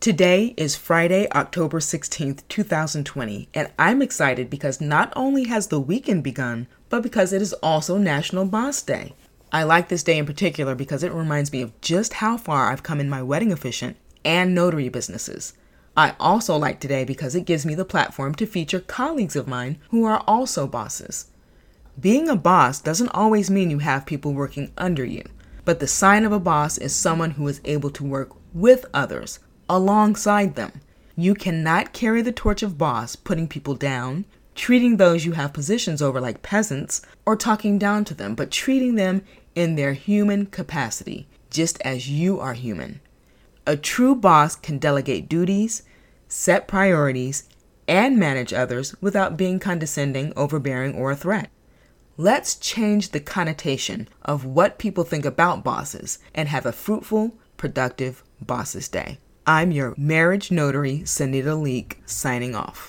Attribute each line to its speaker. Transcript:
Speaker 1: Today is Friday, October 16th, 2020, and I'm excited because not only has the weekend begun, but because it is also National Boss Day. I like this day in particular because it reminds me of just how far I've come in my wedding officiant and notary businesses. I also like today because it gives me the platform to feature colleagues of mine who are also bosses. Being a boss doesn't always mean you have people working under you, but the sign of a boss is someone who is able to work with others, alongside them. You cannot carry the torch of boss putting people down, treating those you have positions over like peasants, or talking down to them, but treating them in their human capacity, just as you are human. A true boss can delegate duties, set priorities, and manage others without being condescending, overbearing, or a threat. Let's change the connotation of what people think about bosses and have a fruitful, productive Bosses Day. I'm your marriage notary, Sonita Leak, signing off.